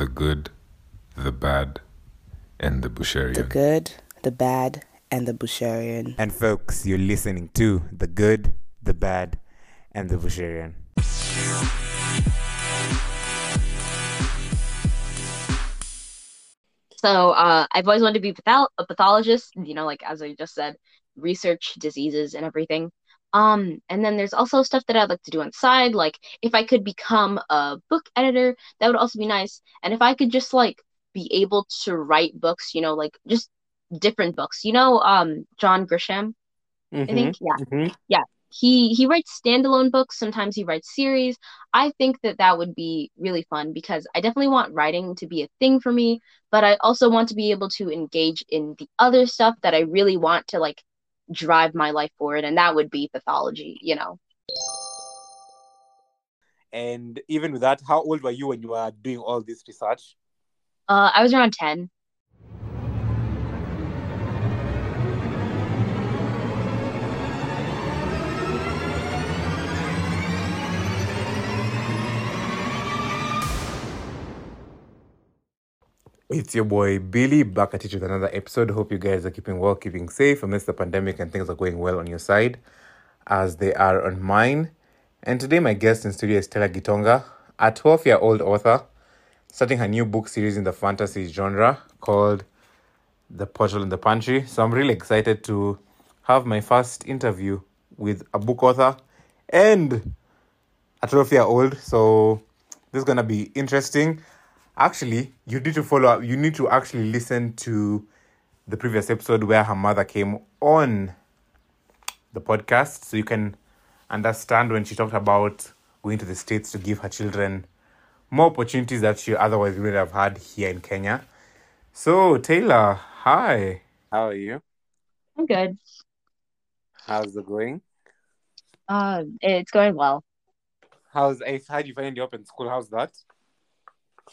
The Good, the Bad, and the Busharian. The Good, the Bad, and the Busharian. And folks, you're listening to The Good, the Bad, and the Busharian. So uh, I've always wanted to be pathol- a pathologist, you know, like as I just said, research diseases and everything. Um, and then there's also stuff that I'd like to do on the side, like if I could become a book editor, that would also be nice. And if I could just like be able to write books, you know, like just different books. You know, um, John Grisham, Mm-hmm. I think, yeah, Mhm. yeah. He he writes standalone books. Sometimes he writes series. I think that that would be really fun because I definitely want writing to be a thing for me, but I also want to be able to engage in the other stuff that I really want to like drive my life forward, and that would be pathology. You know. And even with that, how old were you when you were doing all this research? Uh, I was around ten. It's your boy Billy back at it with another episode. Hope you guys are keeping well, keeping safe amidst the pandemic, and things are going well on your side as they are on mine. And today, my guest in studio is Taylor Gitonga, a 12 year old author starting her new book series in the fantasy genre called The Portal in the Pantry. So, I'm really excited to have my first interview with a book author and a 12 year old. So, this is going to be interesting actually you need to follow up you need to actually listen to the previous episode where her mother came on the podcast so you can understand when she talked about going to the states to give her children more opportunities that she otherwise would have had here in kenya. So taylor hi. How are you? I'm good. how's it going? Uh, it's going well. how's how do you find the open school? How's that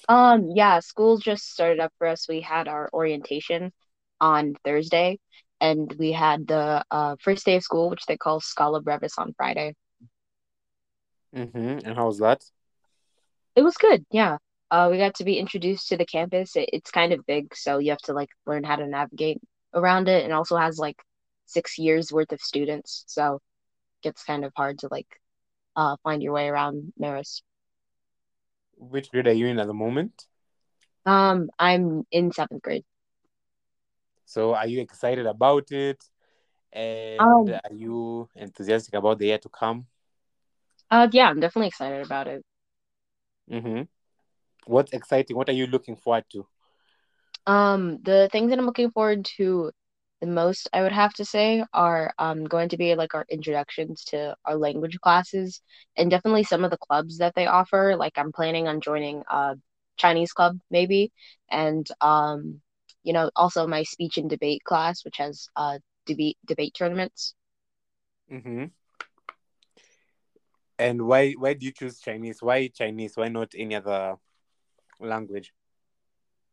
Um, yeah, school just started up for us. We had our orientation on Thursday, and we had the uh, first day of school, which they call Scala Brevis, on Friday. mm-hmm. and how's that It was good, yeah. Uh, we got to be introduced to the campus. It, it's kind of big, so you have to like learn how to navigate around it, and also has like six years worth of students, so it gets kind of hard to like uh find your way around Marist. Which grade are you in at the moment Um, I'm in seventh grade. So are you excited about it? And Um, are you enthusiastic about the year to come? Uh, yeah, I'm definitely excited about it. Mm-hmm. What's exciting? What are you looking forward to? Um, the things that I'm looking forward to the most, I would have to say, are um going to be like our introductions to our language classes and definitely some of the clubs that they offer. Like I'm planning on joining a Chinese club maybe, and um, you know, also my speech and debate class, which has uh debate debate tournaments. Mm-hmm. And why why do you choose Chinese? Why Chinese? Why not any other language?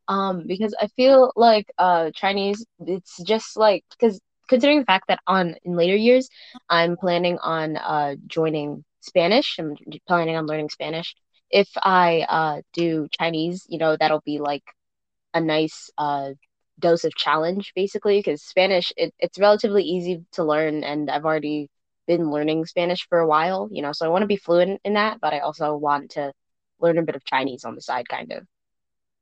Um, because I feel like uh Chinese, it's just like because considering the fact that on in later years, I'm planning on uh joining Spanish. I'm planning on learning Spanish. If I uh do Chinese, you know, that'll be like a nice uh dose of challenge basically because Spanish it, it's relatively easy to learn and I've already been learning Spanish for a while, you know, so I want to be fluent in that, but I also want to learn a bit of Chinese on the side kind of.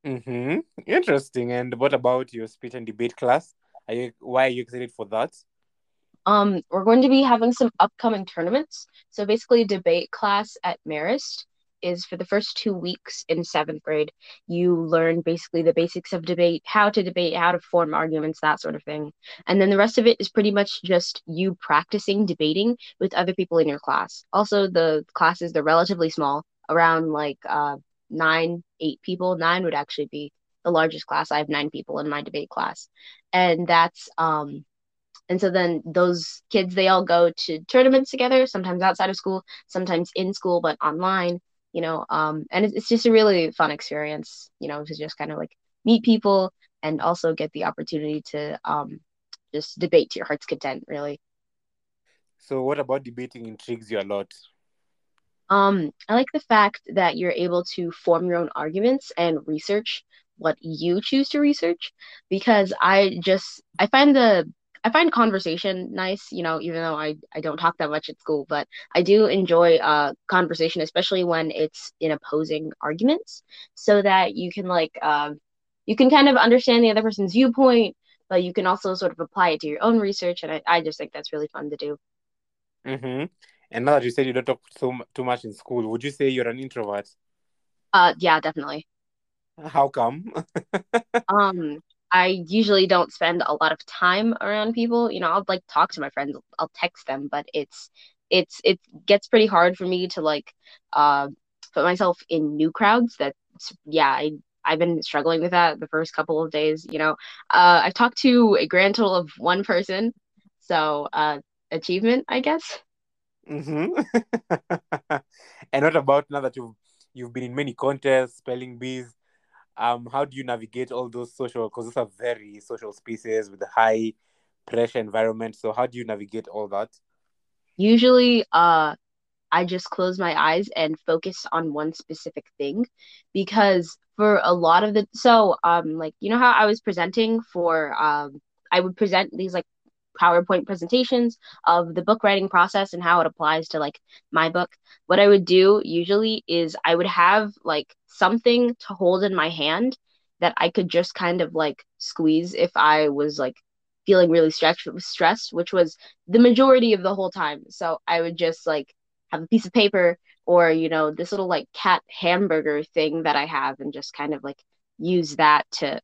Mm-hmm. Interesting. And what about your speech and debate class? Are you why are you excited for that? Um, we're going to be having some upcoming tournaments. So basically, debate class at Marist is for the first two weeks in seventh grade. You learn basically the basics of debate, how to debate, how to form arguments, that sort of thing. And then the rest of it is pretty much just you practicing debating with other people in your class. Also, the classes they're relatively small, around like uh nine, eight people. Nine would actually be the largest class. I have nine people in my debate class, and that's um and so then those kids, they all go to tournaments together, sometimes outside of school, sometimes in school, but online, you know. Um, and it's, it's just a really fun experience, you know, to just kind of like meet people and also get the opportunity to um, just debate to your heart's content, really. So what about debating intrigues you a lot? Um, I like the fact that you're able to form your own arguments and research what you choose to research because I just I find the I find conversation nice, you know, even though I, I don't talk that much at school, but I do enjoy uh conversation, especially when it's in opposing arguments, so that you can like um you can kind of understand the other person's viewpoint, but you can also sort of apply it to your own research, and I, I just think that's really fun to do. Mm-hmm. And now that you said you don't talk so too much in school, would you say you're an introvert? Uh, yeah, definitely. How come? um, I usually don't spend a lot of time around people. You know, I'll like talk to my friends, I'll text them, but it's it's it gets pretty hard for me to like uh put myself in new crowds. That yeah, I I've been struggling with that the first couple of days. You know, uh, I've talked to a grand total of one person, so uh, achievement, I guess. Mm-hmm. and what about now that you've you've been in many contests, spelling bees? Um, how do you navigate all those social? Because those are very social spaces with a high pressure environment. So how do you navigate all that? Usually, uh, I just close my eyes and focus on one specific thing because for a lot of the so um like you know how I was presenting for um I would present these like PowerPoint presentations of the book writing process and how it applies to like my book. What I would do usually is I would have like something to hold in my hand that I could just kind of like squeeze if I was like feeling really stressed stressed, which was the majority of the whole time. So I would just like have a piece of paper or you know this little like cat hamburger thing that I have and just kind of like use that to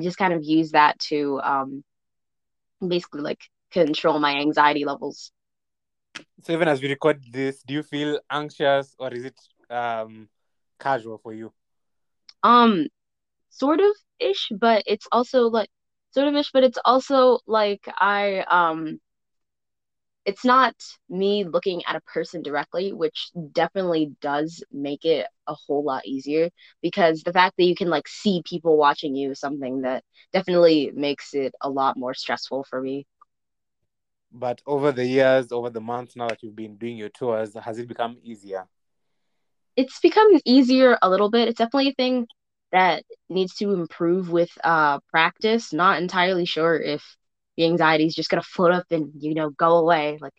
just kind of use that to um basically like control my anxiety levels. So even as we record this, do you feel anxious or is it um casual for you? Um, sort of ish, but it's also like sort of ish, but it's also like I um it's not me looking at a person directly, which definitely does make it a whole lot easier because the fact that you can like see people watching you is something that definitely makes it a lot more stressful for me. But over the years, over the months now that you've been doing your tours, has it become easier? It's become easier a little bit. It's definitely a thing that needs to improve with uh practice. Not entirely sure if the anxiety is just gonna float up and you know go away. Like,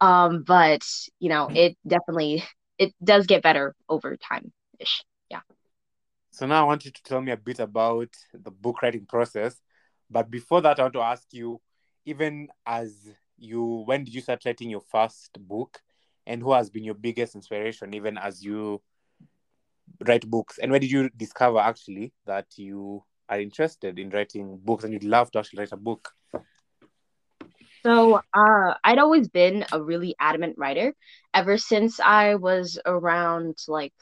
um, but you know, it definitely it does get better over time ish. Yeah. So now I want you to tell me a bit about the book writing process. But before that, I want to ask you, even as you when did you start writing your first book? And who has been your biggest inspiration even as you write books? And where did you discover actually that you are interested in writing books and you'd love to actually write a book? So uh, I'd always been a really adamant writer ever since I was around like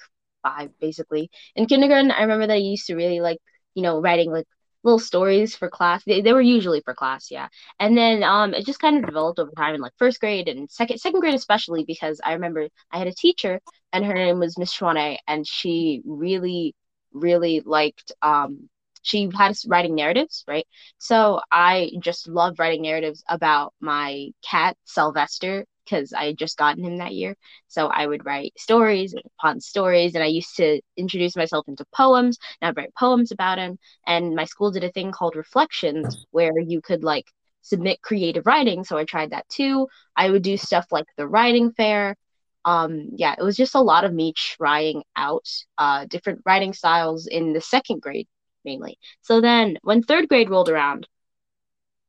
five, basically. In kindergarten, I remember that I used to really like, you know, writing like little stories for class. They, they were usually for class, yeah. And then um, it just kind of developed over time in like first grade and second second grade especially because I remember I had a teacher and her name was Miss Schwane and she really really liked um she had us writing narratives, right? So I just loved writing narratives about my cat Sylvester because I had just gotten him that year. So I would write stories upon stories, and I used to introduce myself into poems, and I'd write poems about him. And my school did a thing called Reflections, where you could like submit creative writing. So I tried that too. I would do stuff like the writing fair. Um, yeah, it was just a lot of me trying out uh, different writing styles in the second grade mainly. So then when third grade rolled around,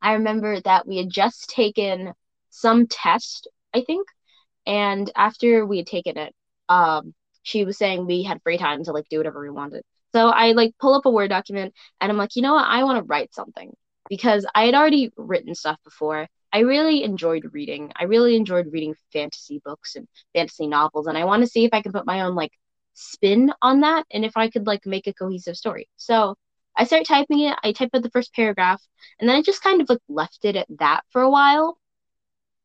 I remember that we had just taken some test, I think, and after we had taken it, um, she was saying we had free time to like do whatever we wanted. So I like pull up a Word document and I'm like, you know what? I want to write something because I had already written stuff before. I really enjoyed reading. I really enjoyed reading fantasy books and fantasy novels, and I want to see if I can put my own like spin on that and if I could like make a cohesive story. So I start typing it, I type out the first paragraph, and then I just kind of like left it at that for a while.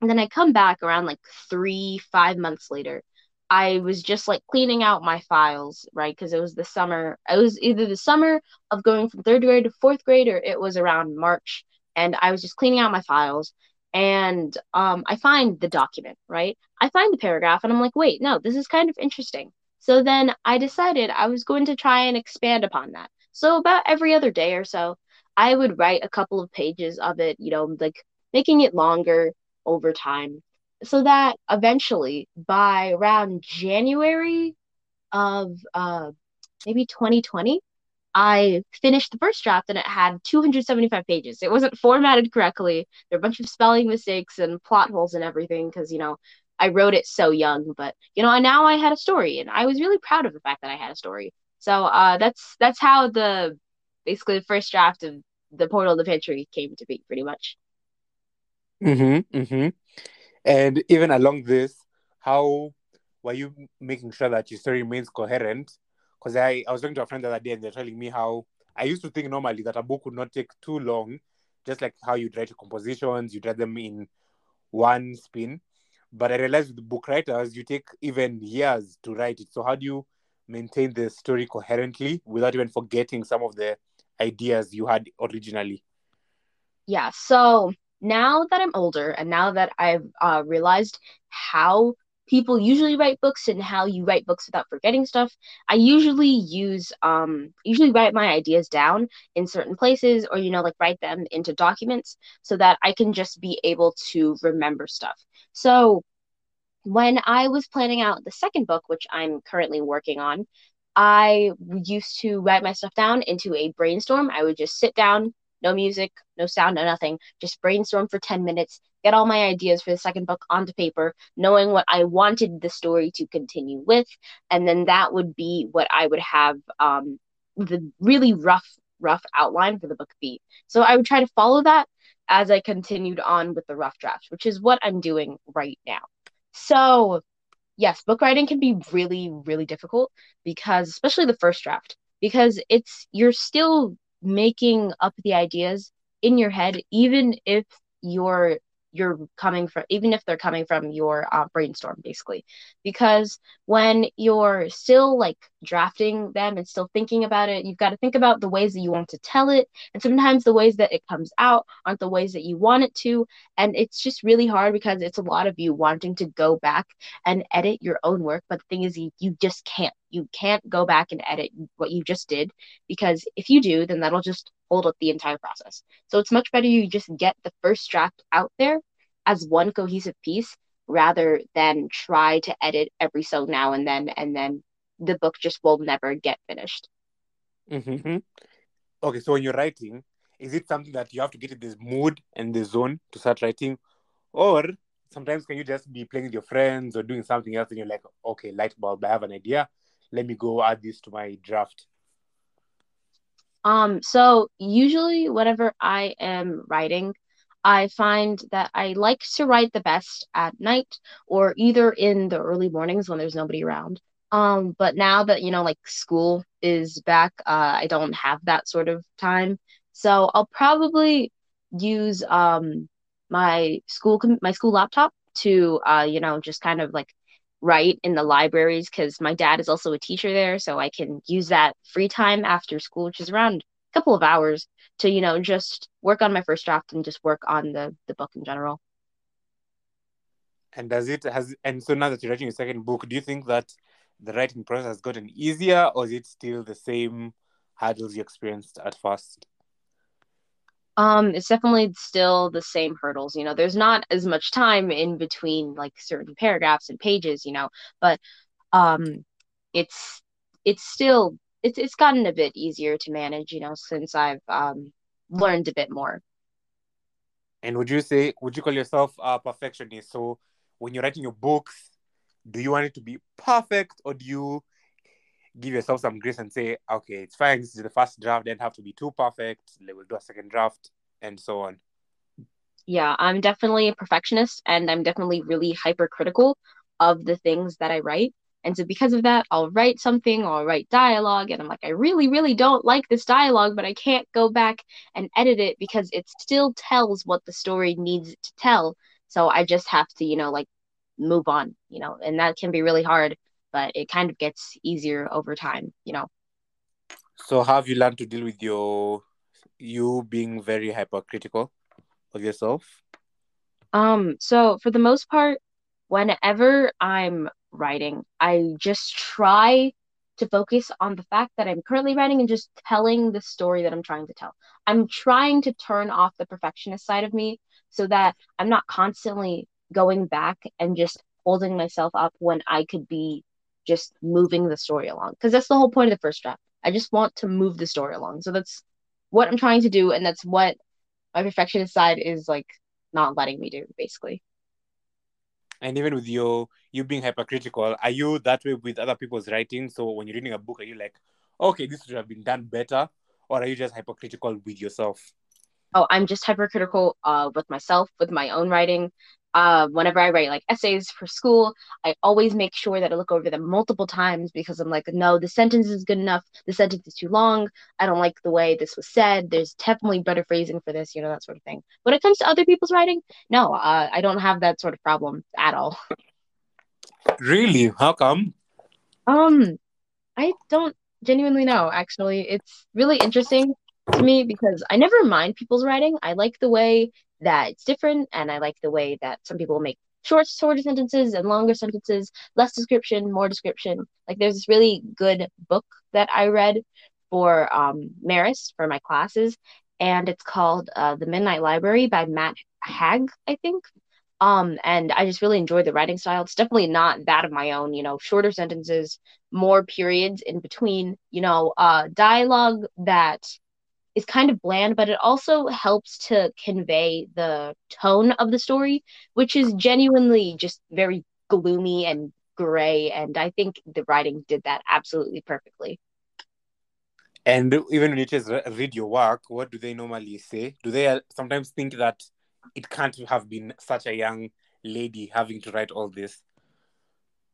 And then I come back around like three, five months later. I was just like cleaning out my files, right? Because it was the summer. It was either the summer of going from third grade to fourth grade, or it was around March. And I was just cleaning out my files. and um, I find the document, right? I find the paragraph and I'm like, wait, no, this is kind of interesting. So then I decided I was going to try and expand upon that. So about every other day or so, I would write a couple of pages of it, you know, like making it longer over time so that eventually by around January of uh, maybe 2020, I finished the first draft and it had 275 pages. It wasn't formatted correctly. There were a bunch of spelling mistakes and plot holes and everything because, you know, I wrote it so young. But, you know, now I had a story and I was really proud of the fact that I had a story. So uh, that's that's how the basically the first draft of the Portal of the Pantry came to be, pretty much. Mm-hmm. Mm-hmm. And even along this, how were you making sure that your story remains coherent? Because I, I was talking to a friend the other day and they're telling me how I used to think normally that a book would not take too long, just like how you'd write your compositions, you'd write them in one spin. But I realized with book writers, you take even years to write it. So how do you maintain the story coherently without even forgetting some of the ideas you had originally? Yeah, so now that I'm older and now that I've uh, realized how people usually write books and how you write books without forgetting stuff, I usually use um usually write my ideas down in certain places or you know like write them into documents so that I can just be able to remember stuff. So when I was planning out the second book, which I'm currently working on, I used to write my stuff down into a brainstorm. I would just sit down, no music, no sound, no nothing. Just brainstorm for 10 minutes, get all my ideas for the second book onto paper, knowing what I wanted the story to continue with. And then that would be what I would have um, the really rough, rough outline for the book be. So I would try to follow that as I continued on with the rough draft, which is what I'm doing right now. So, yes, book writing can be really, really difficult because, especially the first draft, because it's you're still making up the ideas in your head, even if you're you're coming from even if they're coming from your uh, brainstorm basically. Because when you're still like drafting them and still thinking about it. You've got to think about the ways that you want to tell it. And sometimes the ways that it comes out aren't the ways that you want it to. And it's just really hard because it's a lot of you wanting to go back and edit your own work. But the thing is you, you just can't. You can't go back and edit what you just did because if you do then that'll just hold up the entire process. So it's much better you just get the first draft out there as one cohesive piece rather than try to edit every so now and then and then the book just will never get finished. Mm-hmm. Okay, so when you're writing, is it something that you have to get in this mood and the zone to start writing? Or sometimes can you just be playing with your friends or doing something else and you're like, okay, light bulb, I have an idea. Let me go add this to my draft. Um, so usually whenever I am writing, I find that I like to write the best at night or either in the early mornings when there's nobody around. Um, but now that you know, like school is back, uh, I don't have that sort of time. So I'll probably use um my school my school laptop to uh you know just kind of like write in the libraries because my dad is also a teacher there, so I can use that free time after school, which is around a couple of hours, to you know just work on my first draft and just work on the the book in general. And does it has and so now that you're writing your second book, do you think that the writing process has gotten easier, or is it still the same hurdles you experienced at first? Um, it's definitely still the same hurdles. You know, there's not as much time in between like certain paragraphs and pages, you know, but um it's it's still it's it's gotten a bit easier to manage, you know, since I've um learned a bit more. And would you say would you call yourself a perfectionist? So when you're writing your books, do you want it to be perfect or do you give yourself some grace and say, okay, it's fine. This is the first draft. Don't have to be too perfect. We'll do a second draft, and so on. Yeah, I'm definitely a perfectionist, and I'm definitely really hypercritical of the things that I write. And so, because of that, I'll write something or I'll write dialogue, and I'm like, I really, really don't like this dialogue, but I can't go back and edit it because it still tells what the story needs to tell. So I just have to, you know, like move on, you know, and that can be really hard but it kind of gets easier over time, you know. So how have you learned to deal with your you being very hypercritical of yourself? Um, so for the most part, whenever I'm writing, I just try to focus on the fact that I'm currently writing and just telling the story that I'm trying to tell. I'm trying to turn off the perfectionist side of me so that I'm not constantly going back and just holding myself up when I could be just moving the story along. Because that's the whole point of the first draft. I just want to move the story along. So that's what I'm trying to do, and that's what my perfectionist side is like not letting me do, basically. And even with your you being hypercritical, are you that way with other people's writing? So when you're reading a book, are you like, okay, this should have been done better, or are you just hypercritical with yourself? Oh, I'm just hypercritical uh, with myself, with my own writing uh, whenever I write like essays for school, I always make sure that I look over them multiple times because I'm like, no, the sentence is good enough. The sentence is too long. I don't like the way this was said. There's definitely better phrasing for this, you know, that sort of thing. When it comes to other people's writing, no, uh, I don't have that sort of problem at all. Really? How come? Um, I don't genuinely know, actually. It's really interesting to me because I never mind people's writing. I like the way that it's different and I like the way that some people make short shorter sentences and longer sentences, less description, more description. Like there's this really good book that I read for um for my classes and it's called uh, The Midnight Library by Matt Haig, I think. Um, and I just really enjoyed the writing style. It's definitely not that of my own, you know, shorter sentences, more periods in between, you know, uh, dialogue that is kind of bland, but it also helps to convey the tone of the story, which is genuinely just very gloomy and gray. And I think the writing did that absolutely perfectly. And even when you just read your work, what do they normally say? Do they uh, sometimes think that it can't have been such a young lady having to write all this?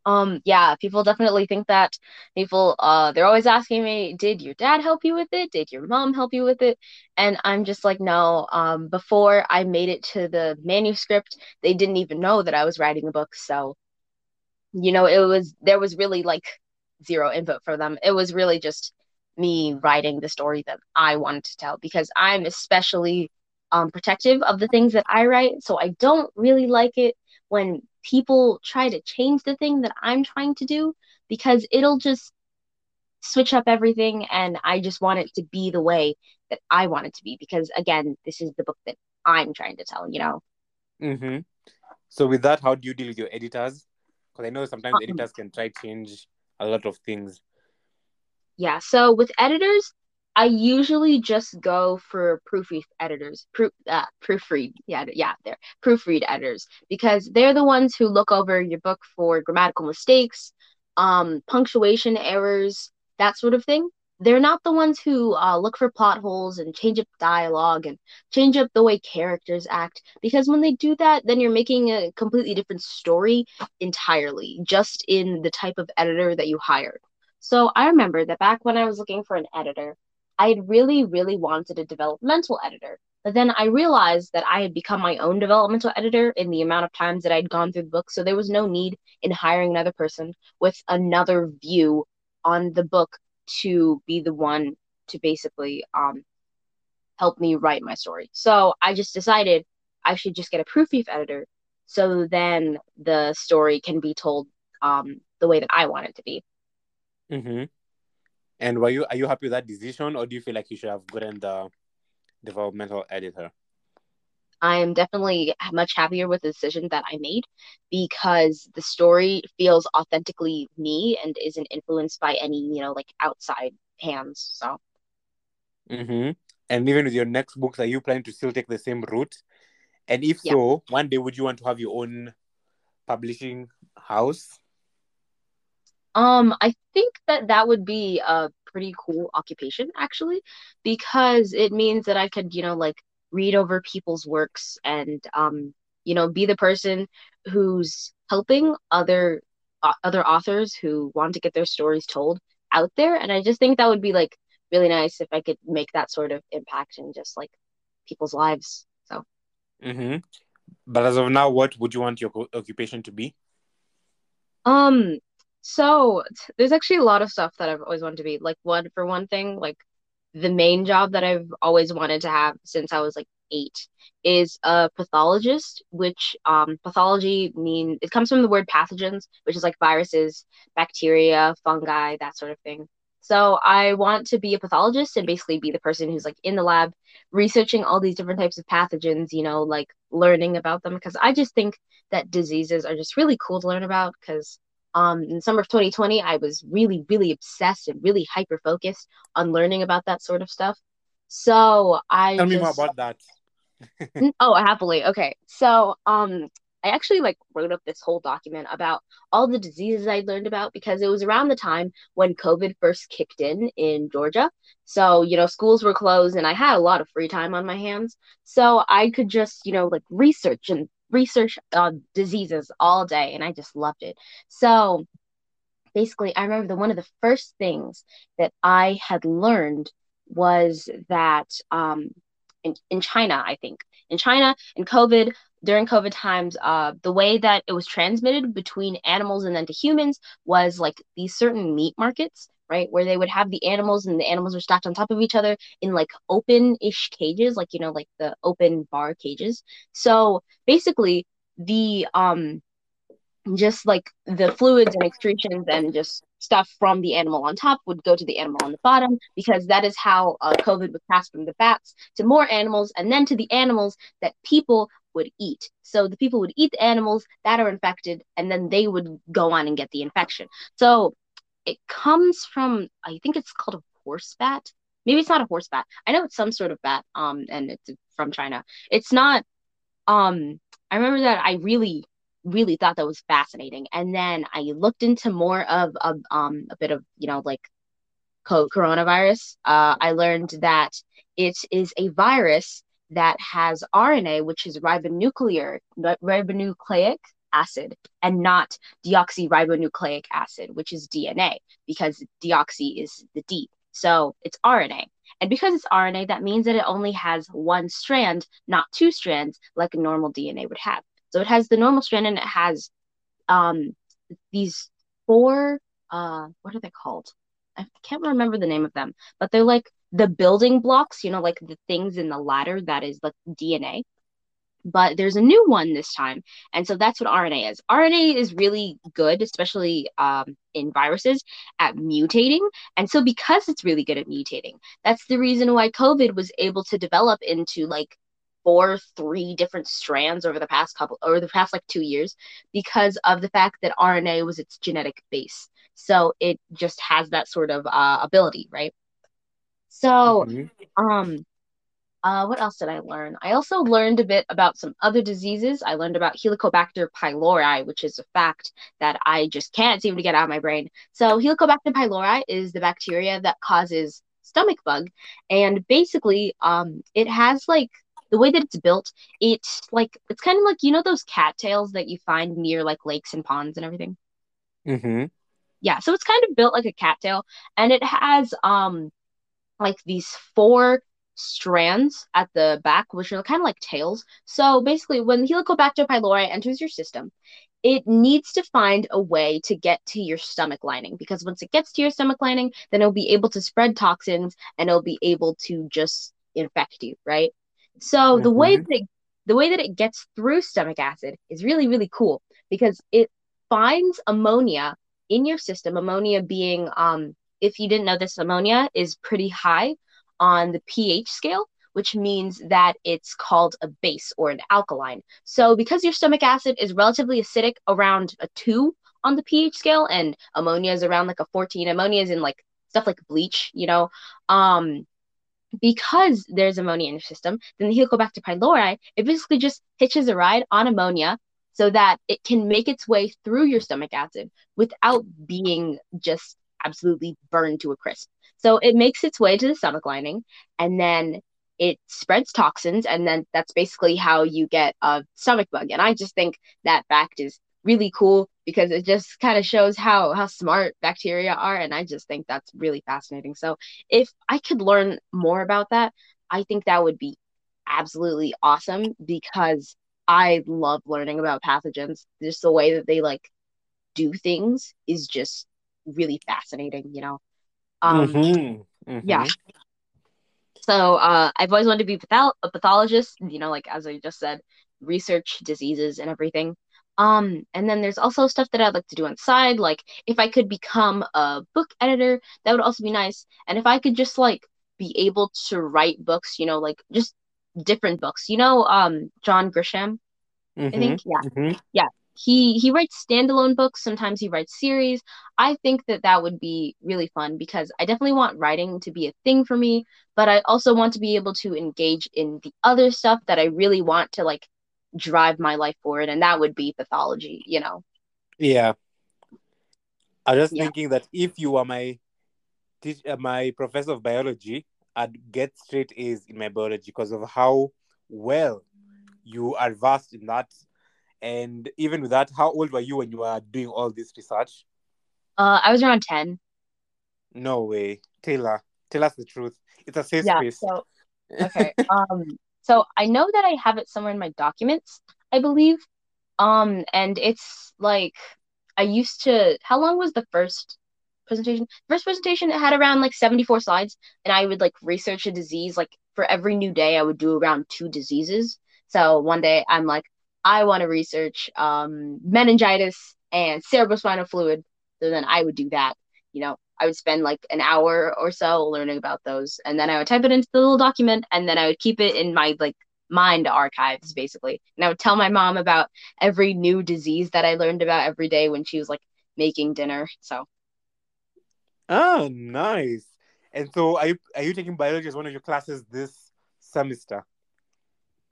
Um, yeah, people definitely think that. People, uh, they're always asking me, did your dad help you with it? Did your mom help you with it? And I'm just like, no. Um, before I made it to the manuscript, they didn't even know that I was writing a book. So, you know, it was, there was really like zero input for them. It was really just me writing the story that I wanted to tell because I'm especially um, protective of the things that I write. So I don't really like it when people try to change the thing that I'm trying to do because it'll just switch up everything and I just want it to be the way that I want it to be because again, this is the book that I'm trying to tell, you know. Mhm. So with that, how do you deal with your editors? Because I know sometimes um, editors can try to change a lot of things. Yeah, so with editors, I usually just go for proofread editors, proof, uh, proofread, yeah, yeah, there, proofread editors, because they're the ones who look over your book for grammatical mistakes, um, punctuation errors, that sort of thing. They're not the ones who uh, look for plot holes and change up dialogue and change up the way characters act, because when they do that, then you're making a completely different story entirely, just in the type of editor that you hired. So I remember that back when I was looking for an editor, I had really, really wanted a developmental editor. But then I realized that I had become my own developmental editor in the amount of times that I'd gone through the book. So there was no need in hiring another person with another view on the book to be the one to basically um, help me write my story. So I just decided I should just get a proofread editor so then the story can be told um, the way that I want it to be. Mm-hmm. And were you are you happy with that decision, or do you feel like you should have gotten the developmental editor? I am definitely much happier with the decision that I made because the story feels authentically me and isn't influenced by any, you know, like outside hands. So. Mm-hmm. And even with your next books, are you planning to still take the same route? And if yeah. so, one day would you want to have your own publishing house? Um, I think that that would be a pretty cool occupation actually, because it means that I could, you know, like read over people's works and um, you know, be the person who's helping other uh, other authors who want to get their stories told out there. And I just think that would be like really nice if I could make that sort of impact in just like people's lives. So. Mm-hmm. But as of now, what would you want your occupation to be? Um, so there's actually a lot of stuff that I've always wanted to be. Like one for one thing, like the main job that I've always wanted to have since I was like eight is a pathologist, which um, pathology mean it comes from the word pathogens, which is like viruses, bacteria, fungi, that sort of thing. So I want to be a pathologist and basically be the person who's like in the lab researching all these different types of pathogens, you know, like learning about them because I just think that diseases are just really cool to learn about because um, in summer of 2020, I was really, really obsessed and really hyper focused on learning about that sort of stuff. So I Tell me more about that. oh, happily. Okay. So, um, I actually like wrote up this whole document about all the diseases I'd learned about because it was around the time when COVID first kicked in in Georgia. So, you know, schools were closed and I had a lot of free time on my hands. So I could just, you know, like research and research uh, diseases all day and I just loved it. So basically, I remember the one of the first things that I had learned was that um, in, in China, I think. In China, in COVID, during COVID times, uh, the way that it was transmitted between animals and then to humans was like these certain meat markets, right? Where they would have the animals and the animals are stacked on top of each other in like open ish cages, like, you know, like the open bar cages. So basically, the um just like the fluids and excretions and just stuff from the animal on top would go to the animal on the bottom because that is how uh, COVID would pass from the bats to more animals and then to the animals that people would eat. So the people would eat the animals that are infected and then they would go on and get the infection. So it comes from, I think it's called a horse bat. Maybe it's not a horse bat. I know it's some sort of bat um, and it's from China. It's not, um, I remember that I really really thought that was fascinating. And then I looked into more of, um, a bit of, you know, like co- coronavirus. Uh, I learned that it is a virus that has RNA, which is ribonuclear, ribonucleic acid, and not deoxyribonucleic acid, which is DNA, because deoxy is the D. So it's RNA. And because it's RNA, that means that it only has one strand, not two strands, like a normal DNA would have. So it has the normal strand and it has um these four uh what are they called? I can't remember the name of them, but they're like the building blocks, you know, like the things in the ladder that is like DNA. But there's a new one this time. And so that's what RNA is. RNA is really good, especially um, in viruses, at mutating. And so because it's really good at mutating, that's the reason why COVID was able to develop into like four, three different strands over the past couple, over the past like two years, because of the fact that RNA was its genetic base. So it just has that sort of uh, ability, right? So, mm-hmm. um, uh, what else did I learn? I also learned a bit about some other diseases. I learned about Helicobacter pylori, which is a fact that I just can't seem to get out of my brain. So, Helicobacter pylori is the bacteria that causes stomach bug, and basically, um, it has like the way that it's built, it's like it's kind of like you know those cattails that you find near like lakes and ponds and everything. Mm-hmm. Yeah, so it's kind of built like a cattail, and it has um like these four strands at the back, which are kind of like tails. So basically, when Helicobacter pylori enters your system, it needs to find a way to get to your stomach lining because once it gets to your stomach lining, then it'll be able to spread toxins and it'll be able to just infect you, right? So mm-hmm. the way that it, the way that it gets through stomach acid is really really cool because it finds ammonia in your system. Ammonia being um if you didn't know this ammonia is pretty high on the pH scale, which means that it's called a base or an alkaline. So because your stomach acid is relatively acidic around a 2 on the pH scale and ammonia is around like a 14, ammonia is in like stuff like bleach, you know. Um because there's ammonia in your system, then the Helicobacter pylori, it basically just hitches a ride on ammonia so that it can make its way through your stomach acid without being just absolutely burned to a crisp. So it makes its way to the stomach lining and then it spreads toxins and then that's basically how you get a stomach bug. And I just think that fact is really cool because it just kind of shows how how smart bacteria are and i just think that's really fascinating. So if i could learn more about that i think that would be absolutely awesome because i love learning about pathogens. Just the way that they like do things is just really fascinating you know um mm-hmm. Mm-hmm. yeah So uh, I've always wanted to be pathol- a pathologist, you know, like as I just said, research diseases and everything. Um, and then there's also stuff that I'd like to do on the side, like if I could become a book editor, that would also be nice. And if I could just like be able to write books, you know, like just different books. You know, um, John Grisham, I think, yeah, Mhm. yeah. He he writes standalone books. Sometimes he writes series. I think that that would be really fun because I definitely want writing to be a thing for me, but I also want to be able to engage in the other stuff that I really want to like drive my life forward, and that would be pathology. You know, Yeah. I was just Yeah. thinking that if you were my teach, uh, my professor of biology, I'd get straight A's in my biology because of how well you are versed in that. And even with that, how old were you when you were doing all this research? uh, I was around ten. No way. Taylor, tell us the truth. It's a safe Yeah. space. So okay. Um. So I know that I have it somewhere in my documents. I believe. Um. And it's like I used to. How long was the first presentation? First presentation it had around like 74 slides, and I would like research a disease. Like for every new day, I would do around two diseases. So one day I'm like, I want to research um meningitis and cerebrospinal fluid. So then I would do that. You know, I would spend like an hour or so learning about those, and then I would type it into the little document, and then I would keep it in my like mind archives basically. And I would tell my mom about every new disease that I learned about every day when she was like making dinner. So Oh, nice. And so, are you are you taking biology as one of your classes this semester?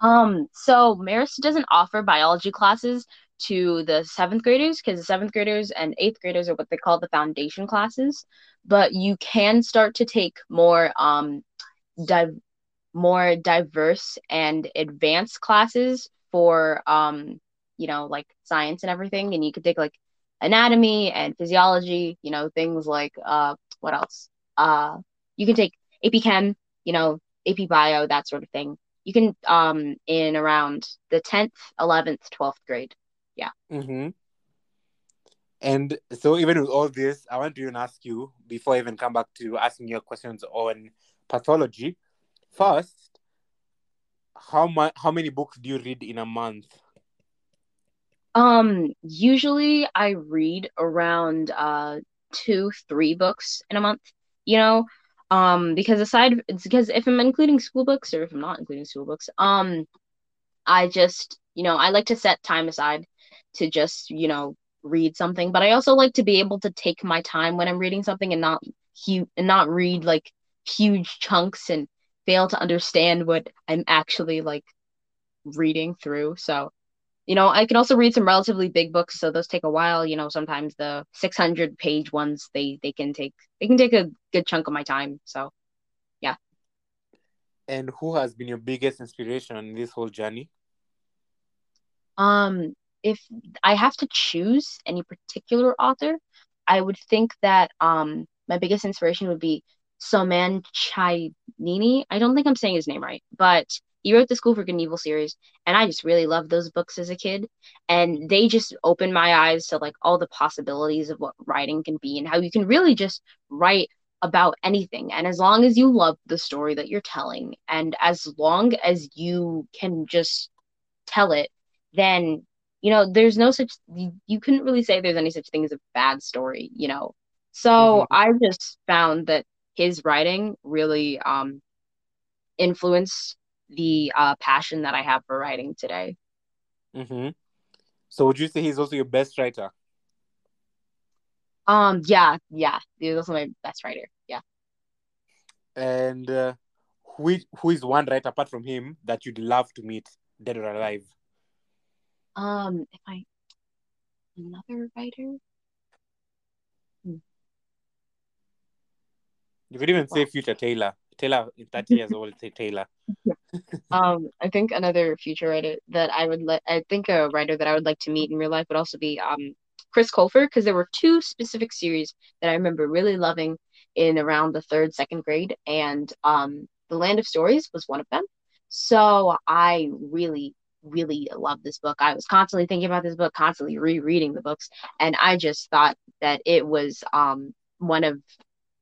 Um, so Marist doesn't offer biology classes to the seventh graders because the seventh graders and eighth graders are what they call the foundation classes, but you can start to take more um di- more diverse and advanced classes for um you know like science and everything, and you could take like anatomy and physiology, you know things like uh what else? Uh, you can take AP Chem, you know AP Bio, that sort of thing you can um in around the 10th 11th 12th grade Yeah. Mm-hmm. And so, even with all this, I want to even ask you before I even come back to asking your questions on pathology. First, how much? How many books do you read in a month? um usually i read around uh two three books in a month you know um because aside it's because if i'm including school books or if i'm not including school books um i just you know i like to set time aside to just you know read something but i also like to be able to take my time when i'm reading something and not huge and not read like huge chunks and fail to understand what i'm actually like reading through so you know, I can also read some relatively big books, so those take a while. You know, sometimes the 600 page ones they they can take they can take a good chunk of my time. So, yeah. And who has been your biggest inspiration in this whole journey? Um, if I have to choose any particular author, I would think that um my biggest inspiration would be Soman Chainini. I don't think I'm saying his name right, but he wrote the School for Good and Evil series, and I just really loved those books as a kid. And they just opened my eyes to like all the possibilities of what writing can be and how you can really just write about anything. And as long as you love the story that you're telling, and as long as you can just tell it, then you know there's no such you, you couldn't really say there's any such thing as a bad story, you know. So Mhm. I just found that his writing really um influenced the uh passion that I have for writing today. Mm-hmm. So, would you say he's also your best writer? Um yeah, yeah. He was also my best writer. Yeah. And uh, who is, who is one writer apart from him that you'd love to meet, dead or alive? Um if I another writer? You could even say future Taylor. Taylor, in 30 years old, say Taylor. Um, I think another future writer that I would let, I think a writer that I would like to meet in real life would also be um Chris Colfer, because there were two specific series that I remember really loving in around the third, second grade, and um The Land of Stories was one of them. So I really, really love this book. I was constantly thinking about this book, constantly rereading the books, and I just thought that it was um one of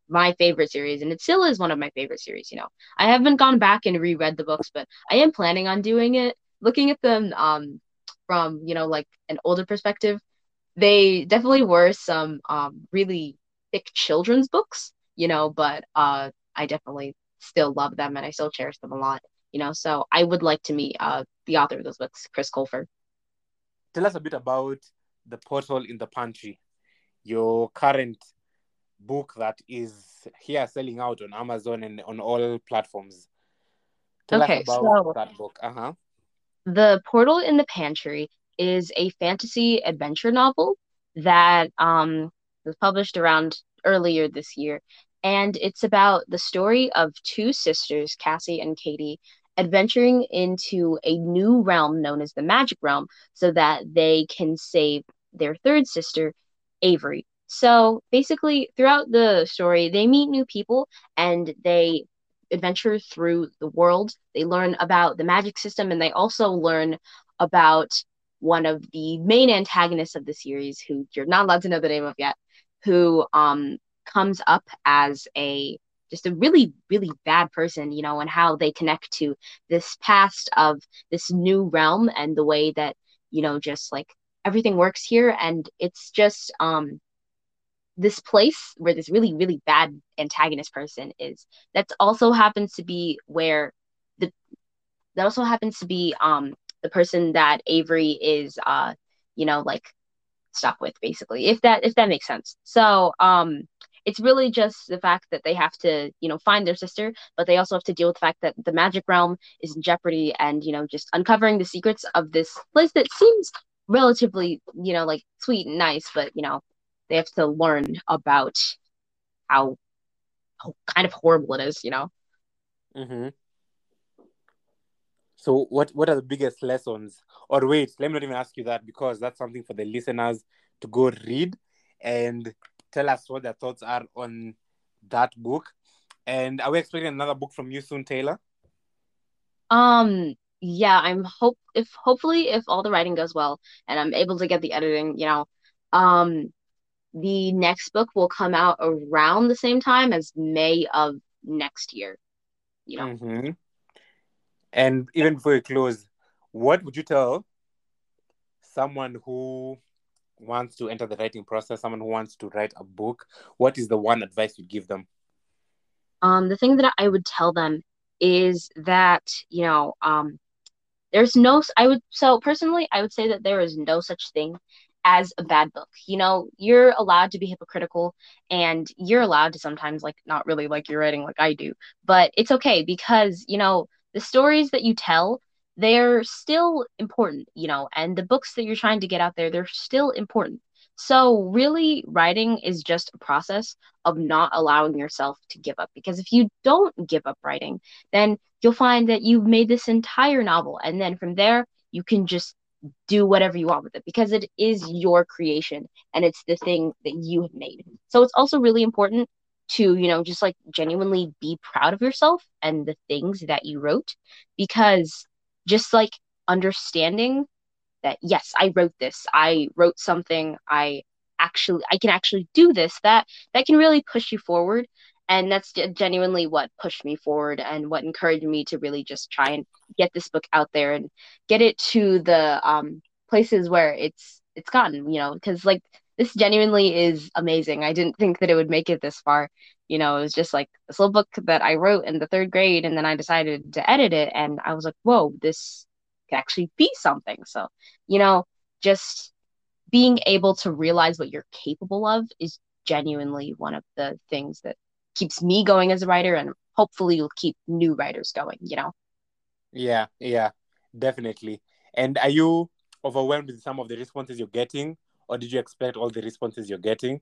my favorite series, and it still is one of my favorite series. You know, I haven't gone back and reread the books, but I am planning on doing it. Looking at them um, from you know like an older perspective, they definitely were some um, really thick children's books. You know, but uh, I definitely still love them and I still cherish them a lot. You know, so I would like to meet uh, the author of those books, Chris Colfer. Tell us a bit about the portal in the pantry, your current book that is here selling out on Amazon and on all platforms. Tell okay, us about so that book. Uh-huh. The Portal in the Pantry is a fantasy adventure novel that um, was published around earlier this year. And it's about the story of two sisters, Cassie and Katie, adventuring into a new realm known as the Magic Realm so that they can save their third sister, Avery. So basically, throughout the story, they meet new people and they adventure through the world. They learn about the magic system and they also learn about one of the main antagonists of the series, who you're not allowed to know the name of yet, who um, comes up as a just a really really bad person you know and how they connect to this past of this new realm and the way that you know just like everything works here. And it's just um this place where this really really bad antagonist person is. That also happens to be where the that also happens to be um the person that Avery is uh you know like stuck with basically if that if that makes sense so um it's really just the fact that they have to you know find their sister but they also have to deal with the fact that the magic realm is in jeopardy and you know just uncovering the secrets of this place that seems relatively you know like sweet and nice but you know they have to learn about how, how kind of horrible it is you know Mm-hmm. So what what are the biggest lessons? Or wait, let me not even ask you that because that's something for the listeners to go read and tell us what their thoughts are on that book. And are we expecting another book from you soon, Taylor? um yeah i'm hope if hopefully if all the writing goes well and i'm able to get the editing you know um the next book will come out around the same time as may of next year you know Mm-hmm. And even before we close, what would you tell someone who wants to enter the writing process, someone who wants to write a book? What is the one advice you'd give them? um the thing that i would tell them is that you know um there's no i would so personally i would say that there is no such thing as a bad book you know you're allowed to be hypocritical and you're allowed to sometimes like not really like your writing like i do but it's okay because you know the stories that you tell they're still important you know and the books that you're trying to get out there they're still important. So really writing is just a process of not allowing yourself to give up because if you don't give up writing then you'll find that you've made this entire novel and then from there you can just do whatever you want with it because it is your creation and it's the thing that you have made. So it's also really important to you know just like genuinely be proud of yourself and the things that you wrote because just like understanding that yes i wrote this i wrote something i actually i can actually do this that that can really push you forward. And that's genuinely what pushed me forward and what encouraged me to really just try and get this book out there and get it to the um places where it's it's gotten you know because like this genuinely is amazing. I didn't think that it would make it this far. You know it was just like this little book that i wrote in the third grade and then i decided to edit it and i was like whoa this could actually be something. So you know just being able to realize what you're capable of is genuinely one of the things that keeps me going as a writer and hopefully will keep new writers going you know? Yeah, yeah, definitely. And are you overwhelmed with some of the responses you're getting, or did you expect all the responses you're getting?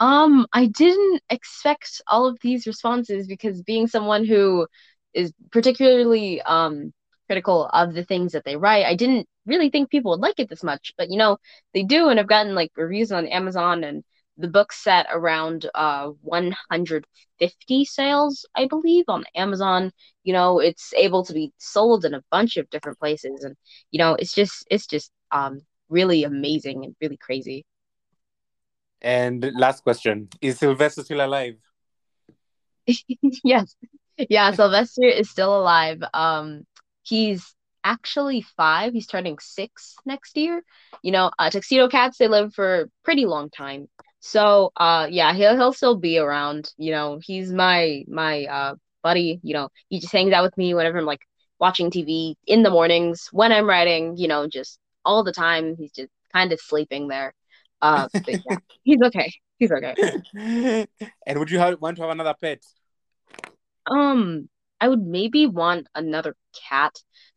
um i didn't expect all of these responses because being someone who is particularly um critical of the things that they write i didn't really think people would like it this much but you know they do and i've gotten like reviews on amazon and the book set around uh 150 sales i believe on amazon you know it's able to be sold in a bunch of different places and you know it's just it's just um really amazing and really crazy And last question: Is Sylvester still alive? yes. Yeah, Sylvester is still alive. Um, he's actually five. He's turning six next year. You know, uh, tuxedo cats they live for a pretty long time. So, uh, yeah, he'll he'll still be around. You know, he's my my uh buddy. You know, he just hangs out with me whenever I'm like watching TV in the mornings when I'm writing. You know, just all the time. He's just kind of sleeping there. Uh, but yeah, he's okay. He's okay. and would you have, want to have another pet? Um, I would maybe want another cat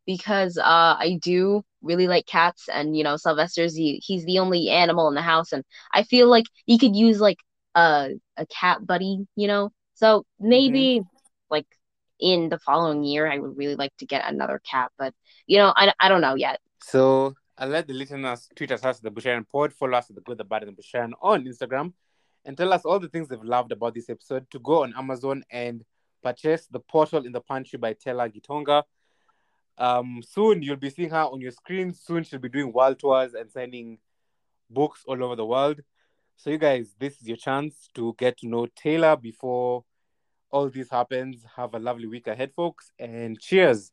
because uh I do really like cats and you know Sylvester's he, he's the only animal in the house and I feel like he could use like a a cat buddy, you know. So maybe mm-hmm. like in the following year I would really like to get another cat, but you know, I, I don't know yet. So I'll let the listeners tweet us at the Busharian Pod, follow us at the Good, the Bad, and the Busharian on Instagram, and tell us all the things they've loved about this episode to go on Amazon and purchase The Portal in the Pantry by Taylor Gitonga. Um, soon you'll be seeing her on your screen. Soon she'll be doing world tours and signing books all over the world. So you guys, this is your chance to get to know Taylor before all this happens. Have a lovely week ahead, folks, and cheers.